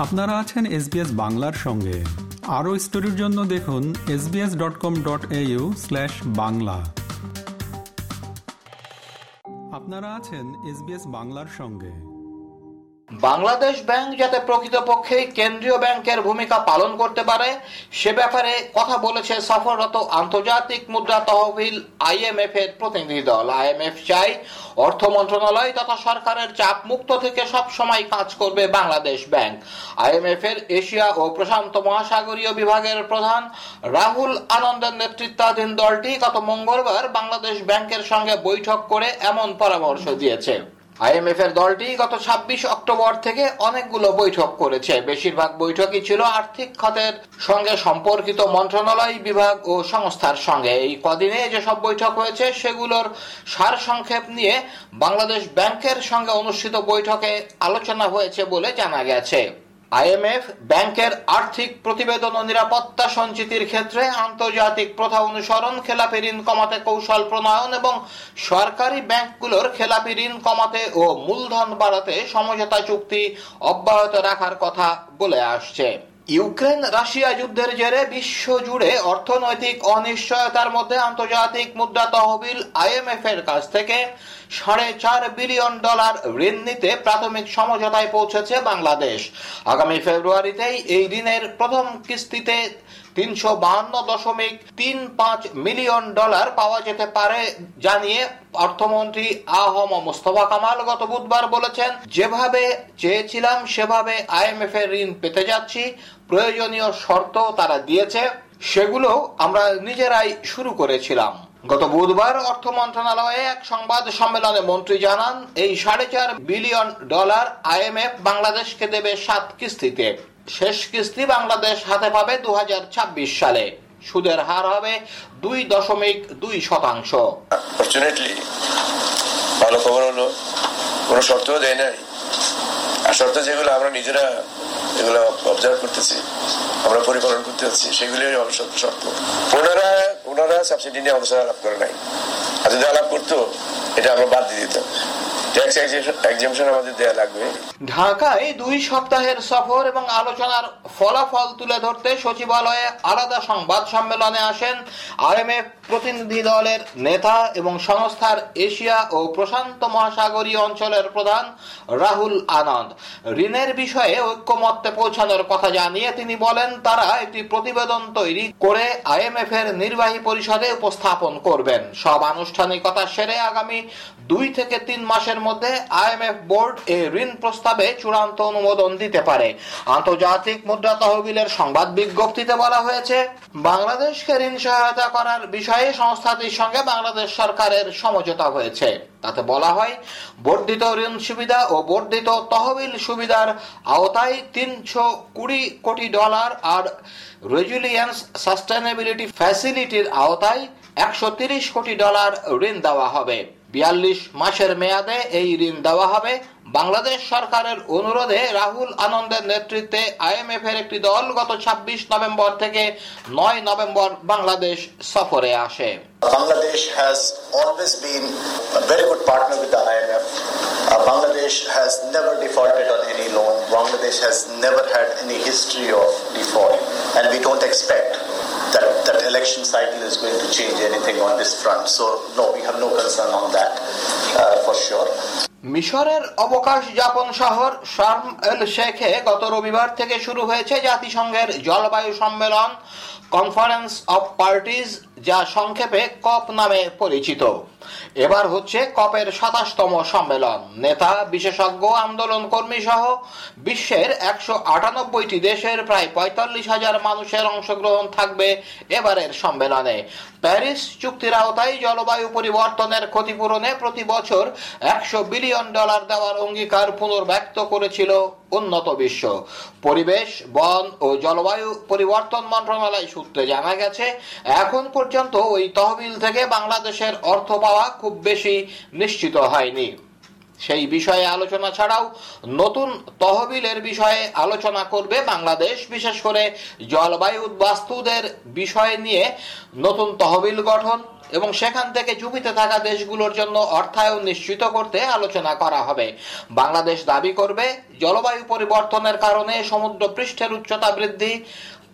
আপনারা আছেন এসবিএস বাংলার সঙ্গে। আরও স্টোরির জন্য দেখুন SBS dot com dot au slash Bangla. আপনারা আছেন এসবিএস বাংলার সঙ্গে। বাংলাদেশ ব্যাংক যাতে প্রকৃতপক্ষে কেন্দ্রীয় ব্যাংকের ভূমিকা পালন করতে পারে, সে ব্যাপারে কথা বলেছে সফররত আন্তর্জাতিক মুদ্রা তহবিল আইএমএফ এর প্রতিনিধি দল। আইএমএফ চাই অর্থ মন্ত্রণালয় তথা সরকারের চাপ মুক্ত থেকে সব সময় কাজ করবে বাংলাদেশ ব্যাংক। আইএমএফ এর এশিয়া ও প্রশান্ত মহাসাগরীয় বিভাগের প্রধান রাহুল আনন্দের নেতৃত্বাধীন দলটি গত মঙ্গলবার বাংলাদেশ ব্যাংকের সঙ্গে বৈঠক করে এমন পরামর্শ দিয়েছে। আইএমএফ এর দলটি গত ২৬ অক্টোবর থেকে অনেকগুলো বৈঠক করেছে। বেশিরভাগ বৈঠকই ছিল আর্থিক খাতের সঙ্গে সম্পর্কিত মন্ত্রণালয়, বিভাগ ও সংস্থার সঙ্গে। এই কদিনে যেসব বৈঠক হয়েছে, সেগুলোর সার সংক্ষেপ নিয়ে বাংলাদেশ ব্যাংকের সঙ্গে অনুষ্ঠিত বৈঠকে আলোচনা হয়েছে বলে জানা গেছে। আইএমএফ ব্যাংকের আর্থিক প্রতিবেদন ও নিরাপত্তা সঞ্চিতির ক্ষেত্রে আন্তর্জাতিক প্রথা অনুসরণ, খেলাপি ঋণ কমাতে কৌশল প্রণয়ন এবং সরকারি ব্যাংকগুলোর খেলাপি ঋণ কমাতে ও মূলধন বাড়াতে সমঝোতা চুক্তি অব্যাহত রাখার কথা বলে আসছে। ইউক্রেন রাশিয়া যুদ্ধের জেরে বিশ্ব জুড়ে অর্থনৈতিক অনিশ্চয়তার মধ্যে আন্তর্জাতিক মুদ্রা তহবিল আইএমএফ এর কাছ থেকে সাড়ে চার বিলিয়ন ডলার ঋণ নিতে প্রাথমিক সমঝোতায় পৌঁছেছে বাংলাদেশ। আগামী ফেব্রুয়ারিতেই এই ঋণের প্রথম কিস্তিতে তিনশো বাহান্ন দশমিক তিন পাঁচ মিলিয়ন ডলার পাওয়া যেতে পারে, জানিয়ে অর্থমন্ত্রী আহম মোস্তফা কামাল গত বুধবার বলেছেন, যেভাবে চেয়েছিলাম, সেভাবে আইএমএফ এর ঋণ পেতে যাচ্ছি। প্রয়োজনীয় শর্ত তারা দিয়েছে। সেগুলো আমরা নিজেরাই শুরু করেছিলাম। গত বুধবার অর্থ মন্ত্রণালয়ে এক সংবাদ সম্মেলনে মন্ত্রী জানান, এই সাড়ে চার বিলিয়ন ডলার আইএমএফ বাংলাদেশকে দেবে সাত কিস্তিতে। শেষ কিস্তি বাংলাদেশ হাতে পাবে দু হাজার ছাব্বিশ সালে। সুদের হার হবে দুই দশমিক দুই শতাংশ। ভালো খবর হলো, কোনো শর্তও দেয় নাই। আর শর্ত যেগুলো আমরা নিজেরা যেগুলো অবজার্ভ করতেছি, আমরা পরিপালন করতে হচ্ছি সেগুলি শর্ত। ওনারা ওনারা সাবসিডি নিয়ে আমাদের আলাপ করে নাই। আর যদি আলাপ করতো, এটা আমরা বাদ দিয়ে দিতাম। ঢাকায় দুই সপ্তাহের সফর এবং আলোচনার ফলাফল তুলে ধরতে সচিবালয়ে আলাদা সংবাদ সম্মেলনে আসেন আরএমএফ প্রতিনিধি দলের নেতা এবং সংস্থার এশিয়া ও প্রশান্ত মহাসাগরীয় অঞ্চলের প্রধান রাহুল আনন্দ। ঋণের বিষয়ে ঐক্যমত্যে পৌঁছানোর কথা জানিয়ে তিনি বলেন, তারা একটি প্রতিবেদন তৈরি করে আইএমএফ এর নির্বাহী পরিষদে উপস্থাপন করবেন। সব আনুষ্ঠানিকতা সেরে আগামী দুই থেকে তিন মাসের মধ্যে আইএমএফ বোর্ড এ ঋণ প্রস্তাবে চূড়ান্ত অনুমোদন দিতে পারে। আন্তর্জাতিক মুদ্রা তহবিলের সংবাদ বিজ্ঞপ্তিতে বলা হয়েছে, বাংলাদেশকে ঋণ সহায়তা করার বিষয়ে সংস্থাটির সঙ্গে বাংলাদেশ সরকারের সমঝোতা হয়েছে। তাতে বলা হয়, বর্ধিত ঋণ সুবিধা ও বর্ধিত তহবিল সুবিধার আওতায় তিনশো কুড়ি কোটি ডলার আর রেজুলিয়েন্স সাস্টেনেবিলিটি ফ্যাসিলিটির আওতায় একশো কোটি ডলার ঋণ দেওয়া হবে। বিয়াল্লিশ মাসের মেয়াদে এই ঋণ দেওয়া হবে বাংলাদেশ সরকারের অনুরোধে রাহুল আনন্দের নেতৃত্বে আইএমএফ এর একটি দল গত ২৬ নভেম্বর থেকে নয় নভেম্বর বাংলাদেশ সফরে আসে Bangladesh has always been a very good partner with the IMF. Uh, Bangladesh has never defaulted on any loan. Bangladesh has never had any history of default. And we don't expect election cycle is going to change anything on this front. So no, we have no concern on that uh, for sure. মিশরের অবকাশ যাপন শহর Sharm এল শেখে গত রবিবার থেকে শুরু হয়েছে জাতিসংঘের জলবায়ু সম্মেলন কনফারেন্স অফ পার্টিজ যা সংক্ষেপে কপ নামে পরিচিত এবার হচ্ছে কপের সাতাশতম সম্মেলন। নেতা, বিশেষজ্ঞ আন্দোলন কর্মী সহ বিশ্বের একশো আটানব্বইটি দেশের প্রায় পঁয়তাল্লিশ হাজার মানুষের অংশগ্রহণ থাকবে এবারের সম্মেলনে। প্যারিস চুক্তির আওতায় জলবায়ু পরিবর্তনের ক্ষতিপূরণে প্রতি বছর একশো বিলিয়ন ডলার দেওয়ার অঙ্গীকার পুনর্ব্যক্ত করেছিল উন্নত বিশ্ব। পরিবেশ, বন ও জলবায়ু পরিবর্তন মন্ত্রণালয় সূত্রে জানা গেছে, এখন পর্যন্ত ওই তহবিল থেকে বাংলাদেশের অর্থ পাওয়া খুব বেশি নিশ্চিত হয়নি। সেই বিষয়ে আলোচনা ছাড়াও নতুন তহবিলের বিষয়ে আলোচনা করবে বাংলাদেশ, বিশেষ করে জলবায়ু বাস্তুদের বিষয় নিয়ে নতুন তহবিল গঠন এবং সেখান থেকে ঝুঁকিতে থাকা দেশগুলোর জন্য অর্থায়ন নিশ্চিত করতে আলোচনা করা হবে। বাংলাদেশ দাবি করবে, জলবায়ু পরিবর্তনের কারণে সমুদ্র পৃষ্ঠের উচ্চতা বৃদ্ধি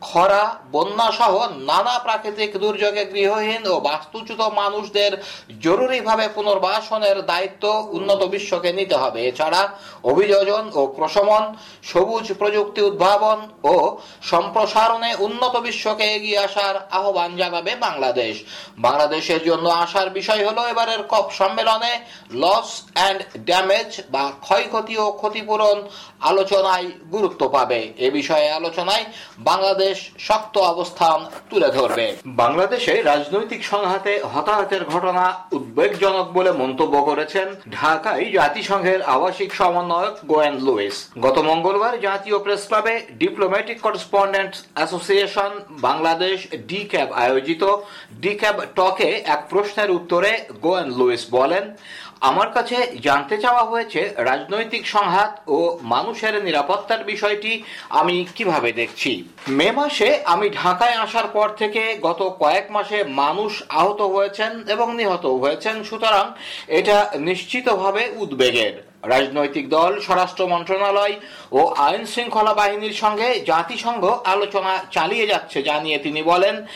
খরা, বন্যা সহ নানা প্রাকৃতিক দুর্যোগে গৃহহীন ও বাস্তুচ্যুত মানুষদের জরুরিভাবে পুনর্বাসনের দায়িত্ব উন্নত বিশ্বকে নিতে হবে। এছাড়া অভিযোজন ও প্রশমন, সবুজ প্রযুক্তি উদ্ভাবন ও সম্প্রসারণে উন্নত বিশ্বকে এগিয়ে আসার আহ্বান জানাবে বাংলাদেশ। বাংলাদেশের জন্য আসার বিষয় হলো এবারের কপ সম্মেলনে লস অ্যান্ড ড্যামেজ বা ক্ষয়ক্ষতি ও ক্ষতিপূরণ আলোচনায় গুরুত্ব পাবে। এ বিষয়ে আলোচনায় বাংলাদেশ শক্ত অবস্থান তুলে ধরবে। বাংলাদেশে রাজনৈতিক সংঘাতে হতাহতের ঘটনা উদ্বেগজনক বলে মন্তব্য করেছেন ঢাকায় জাতিসংঘের আবাসিক সমন্বয়ক গোয়েন লুইস। গত মঙ্গলবার জাতীয় প্রেস ক্লাবে Diplomatic Correspondent Association Bangladesh D CAB আয়োজিত ডি ক্যাব টকে এক প্রশ্নের উত্তরে গোয়েন লুইস বলেন আমার কাছে জানতে চাওয়া হয়েছে রাজনৈতিক সংঘাত ও মানুষের নিরাপত্তার বিষয়টি আমি কীভাবে দেখছি। মে মাসে আমি ঢাকায় আসার পর থেকে গত কয়েক মাসে মানুষ আহত হয়েছেন এবং নিহত হয়েছেন। সুতরাং এটা নিশ্চিতভাবে উদ্বেগের। রাজনৈতিক দল, স্বরাষ্ট্র মন্ত্রণালয় ও আইন শৃঙ্খলা বাহিনীর সঙ্গে জাতিসংঘ আলোচনা চালিয়ে যাচ্ছে জানিয়ে তিনি বলেন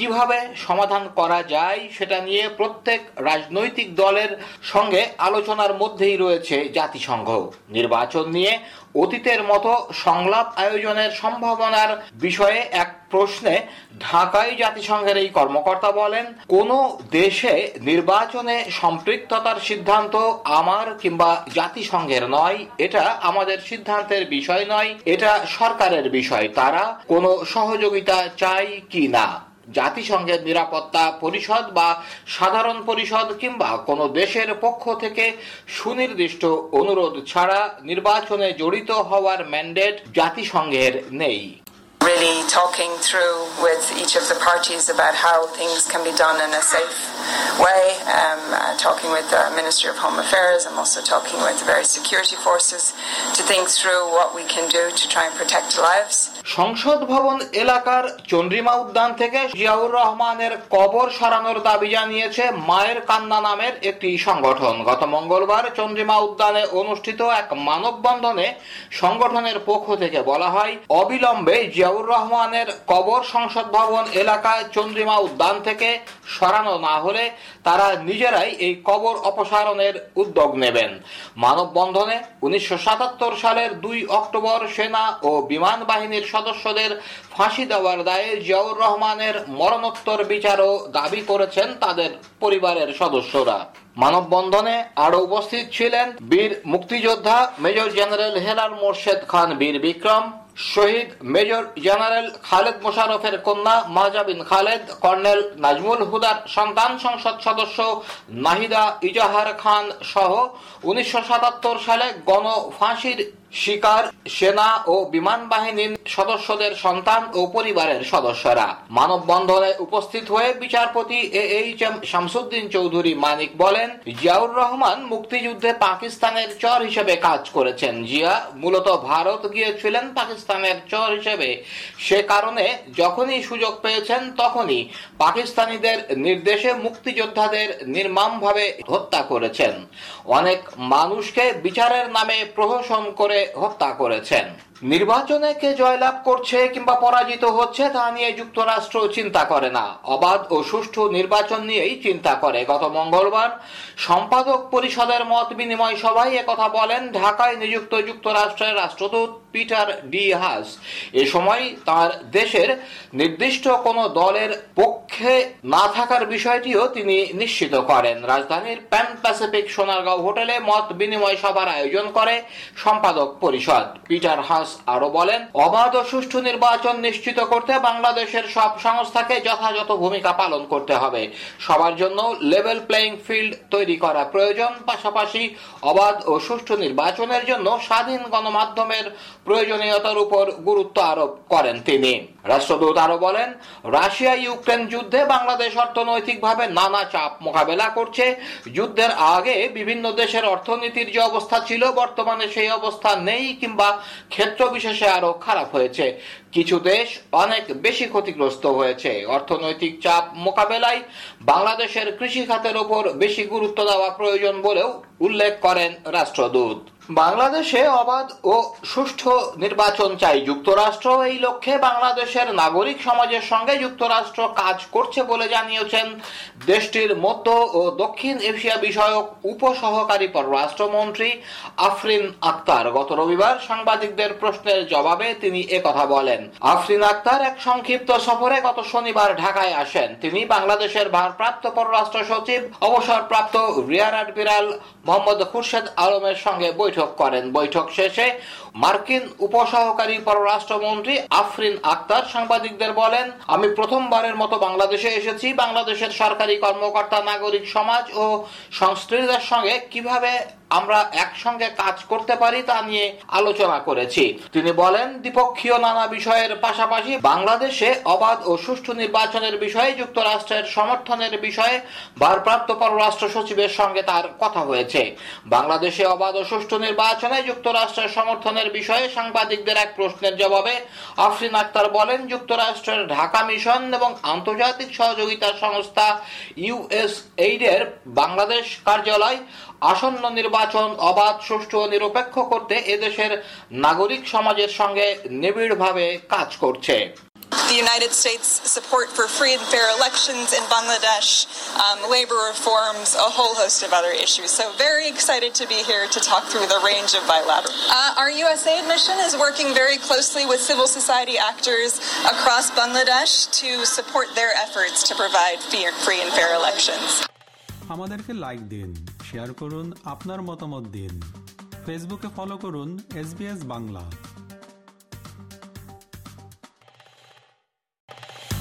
কীভাবে সমাধান করা যায় সেটা নিয়ে প্রত্যেক রাজনৈতিক দলের সঙ্গে আলোচনার মধ্যেই রয়েছে জাতিসংঘ। নির্বাচন নিয়ে অতীতের মতো সংলাপ আয়োজনের সম্ভাবনার বিষয়ে এক প্রশ্নে ঢাকায় জাতিসংঘের এই কর্মকর্তা বলেন, কোন দেশে নির্বাচনে সম্পৃক্ততার সিদ্ধান্ত আমার কিংবা জাতিসংঘের নয়, এটা আমাদের সিদ্ধান্তের বিষয় নয়, এটা সরকারের বিষয়। তারা কোনো সহযোগিতা চাই কি না? জাতিসংঘের নিরাপত্তা পরিষদ বা সাধারণ পরিষদ কিংবা কোনো দেশের পক্ষ থেকে সুনির্দিষ্ট অনুরোধ ছাড়া নির্বাচনে জড়িত হওয়ার ম্যান্ডেট জাতিসংঘের নেই really talking through with each of the parties about how things can be done in a safe way. Uh, talking with the Ministry of Home Affairs. I'm also talking with the various security forces to think through what we can do to try and protect lives. সংসদ ভবন এলাকার চন্দ্রিমা উদ্যান থেকে জিয়াউর রহমানের কবর সরানোর দাবি জানিয়েছে মায়ের কান্না নামের একটি সংগঠন গত মঙ্গলবার চন্দ্রিমা উদ্যানে অনুষ্ঠিত এক মানববন্ধনে সংগঠনের পক্ষ থেকে বলা হয় অবিলম্বে জিয়াউর রহমানের কবর সংসদ ভবন এলাকায় চন্দ্রিমা উদ্যান থেকে সরানো না হলে তারা নিজেরাই এই কবর অপসারণের উদ্যোগ নেবেন। মানববন্ধনে উনিশশো সাতাত্তর সালের দুই অক্টোবর সেনা ও বিমান বাহিনীর সদস্যদের ফাঁসি দেওয়ার দায়ে জিয়াউর রহমানের মরণোত্তর বিচারও দাবি করেছেন তাদের পরিবারের সদস্যরা। মানববন্ধনে আরও উপস্থিত ছিলেন বীর মুক্তিযোদ্ধা মেজর জেনারেল হেলাল মোর্শেদ খান বীর বিক্রম শহীদ মেজর জেনারেল খালেদ মোশারফের কন্যা মাহজাবিন খালেদ, কর্নেল নাজমুল হুদার সন্তান সংসদ সদস্য নাহিদা ইজাহার খান সহ উনিশশো সাতাত্তর সালে গণ ফাঁসির শিকার, সেনা ও বিমান বাহিনীর সদস্যদের সন্তান ও পরিবারের সদস্যরা। মানববন্ধনে উপস্থিত হয়ে বিচারপতি A H M Shamsuddin Chowdhury Manik বলেন, জিয়াউর রহমান মুক্তিযুদ্ধে পাকিস্তানের চর হিসেবে কাজ করেছেন। জিয়া মূলত ভারত গিয়েছিলেন পাকিস্তানের চর হিসেবে। সে কারণে যখনই সুযোগ পেয়েছেন তখনই পাকিস্তানিদের নির্দেশে মুক্তিযোদ্ধাদের নির্মমভাবে হত্যা করেছেন। অনেক মানুষকে বিচারের নামে প্রহসন করে হত্যা করেছেন। নির্বাচনে কে জয়লাভ করছে কিংবা পরাজিত হচ্ছে তা নিয়ে যুক্তরাষ্ট্র চিন্তা করে না। অবাধ ও সুষ্ঠু নির্বাচন নিয়েই চিন্তা করে। গত মঙ্গলবার সম্পাদক পরিষদের মত বিনিময় সভায় একথা বলেন ঢাকায় নিযুক্ত যুক্তরাষ্ট্রের রাষ্ট্রদূত পিটার ডি হাস। এ সময় তার দেশের নির্দিষ্ট কোন দলের পক্ষে না থাকার বিষয়টিও তিনি নিশ্চিত করেন। রাজধানীর প্যান প্যাসিফিক সোনারগাঁও হোটেলে মত বিনিময় সভার আয়োজন করে সম্পাদক পরিষদ। পিটার হাস আরও বলেন, অবাধ ও সুষ্ঠু নির্বাচন নিশ্চিত করতে বাংলাদেশের সব সংস্থাকে যথাযথ ভূমিকা পালন করতে হবে। সবার জন্য লেভেল প্লেয়িং ফিল্ড তৈরি করা প্রয়োজন। পাশাপাশি অবাধ ও সুষ্ঠু নির্বাচনের জন্য স্বাধীন গণমাধ্যমের প্রয়োজনীয়তার উপর গুরুত্ব আরোপ করেন তিনি। রাষ্ট্রদূত আরও বলেন, রাশিয়া ইউক্রেন যুদ্ধে বাংলাদেশ অর্থনৈতিকভাবে নানা চাপ মোকাবেলা করছে। যুদ্ধের আগে বিভিন্ন দেশের অর্থনীতির যে অবস্থা ছিল, বর্তমানে সেই অবস্থা নেই কিংবা ক্ষেত্র বিশেষে আরও খারাপ হয়েছে। কিছু দেশ অনেক বেশি ক্ষতিগ্রস্ত হয়েছে। অর্থনৈতিক চাপ মোকাবেলায় বাংলাদেশের কৃষি খাতের উপর বেশি গুরুত্ব দেওয়া প্রয়োজন বলেও উল্লেখ করেন রাষ্ট্রদূত। বাংলাদেশে অবাধ ও সুষ্ঠু নির্বাচন চাই। যুক্তরাষ্ট্র এই লক্ষ্যে বাংলাদেশের নাগরিক সমাজের সঙ্গে যুক্তরাষ্ট্র কাজ করছে বলে জানিয়েছেন দেশটির মধ্য ও দক্ষিণ এশিয়া বিষয়ক উপসহকারী পররাষ্ট্রমন্ত্রী আফরিন আক্তার। গত রবিবার সাংবাদিকদের প্রশ্নের জবাবে তিনি কথা বলেন। আফরিন আক্তার এক সংক্ষিপ্ত সফরে গত শনিবার ঢাকায় আসেন। তিনি বাংলাদেশের ভারপ্রাপ্ত পররাষ্ট্র সচিব, অবসরপ্রাপ্ত রিয়ার অ্যাডমিরাল মোহাম্মদ খুরশেদ আলমের সঙ্গে বৈঠক করেন। বৈঠক শেষে মার্কিন উপসহকারী পররাষ্ট্রমন্ত্রী আফরিন আক্তার সাংবাদিকদের বলেন, আমি প্রথমবারের মতো বাংলাদেশে এসেছি। বাংলাদেশের সরকারি কর্মকর্তা, নাগরিক সমাজ ও সংস্কৃতিদের সঙ্গে কীভাবে আমরা একসঙ্গে কাজ করতে পারি তা নিয়ে আলোচনা করেছি। তিনি বলেন, দ্বিপক্ষীয় নানা বিষয়ের পাশাপাশি বাংলাদেশে অবাধ ও সুষ্ঠু নির্বাচনের বিষয়ে, যুক্তরাষ্ট্রের সমর্থনের বিষয়ে ভারপ্রাপ্ত পররাষ্ট্র সচিবের সঙ্গে তার কথা হয়েছে। বাংলাদেশে অবাধ ও সুষ্ঠু নির্বাচনে যুক্তরাষ্ট্রের সমর্থনের বিষয়ে সাংবাদিকদের এক প্রশ্নের জবাবে আফরিন আক্তার বলেন, যুক্তরাষ্ট্রের ঢাকা মিশন এবং আন্তর্জাতিক সহযোগিতা সংস্থা ইউএস এইডের বাংলাদেশ কার্যালয় আসন্ন নির্বাচন অবাধ, সুষ্ঠু ও নিরপেক্ষ করতে এদেশের নাগরিক সমাজের সঙ্গে নিবিড়ভাবে কাজ করছে। the United States support for free and fair elections in Bangladesh, um, labor reforms, a whole host of other issues. So, very excited to be here to talk through the range of bilateral. Uh, our USAID mission is working very closely with civil society actors across Bangladesh to support their efforts to provide free and fair elections. আমাদেরকে like দিন share করুন আপনার মতামত দিন ফেসবুকে follow করুন S Bangla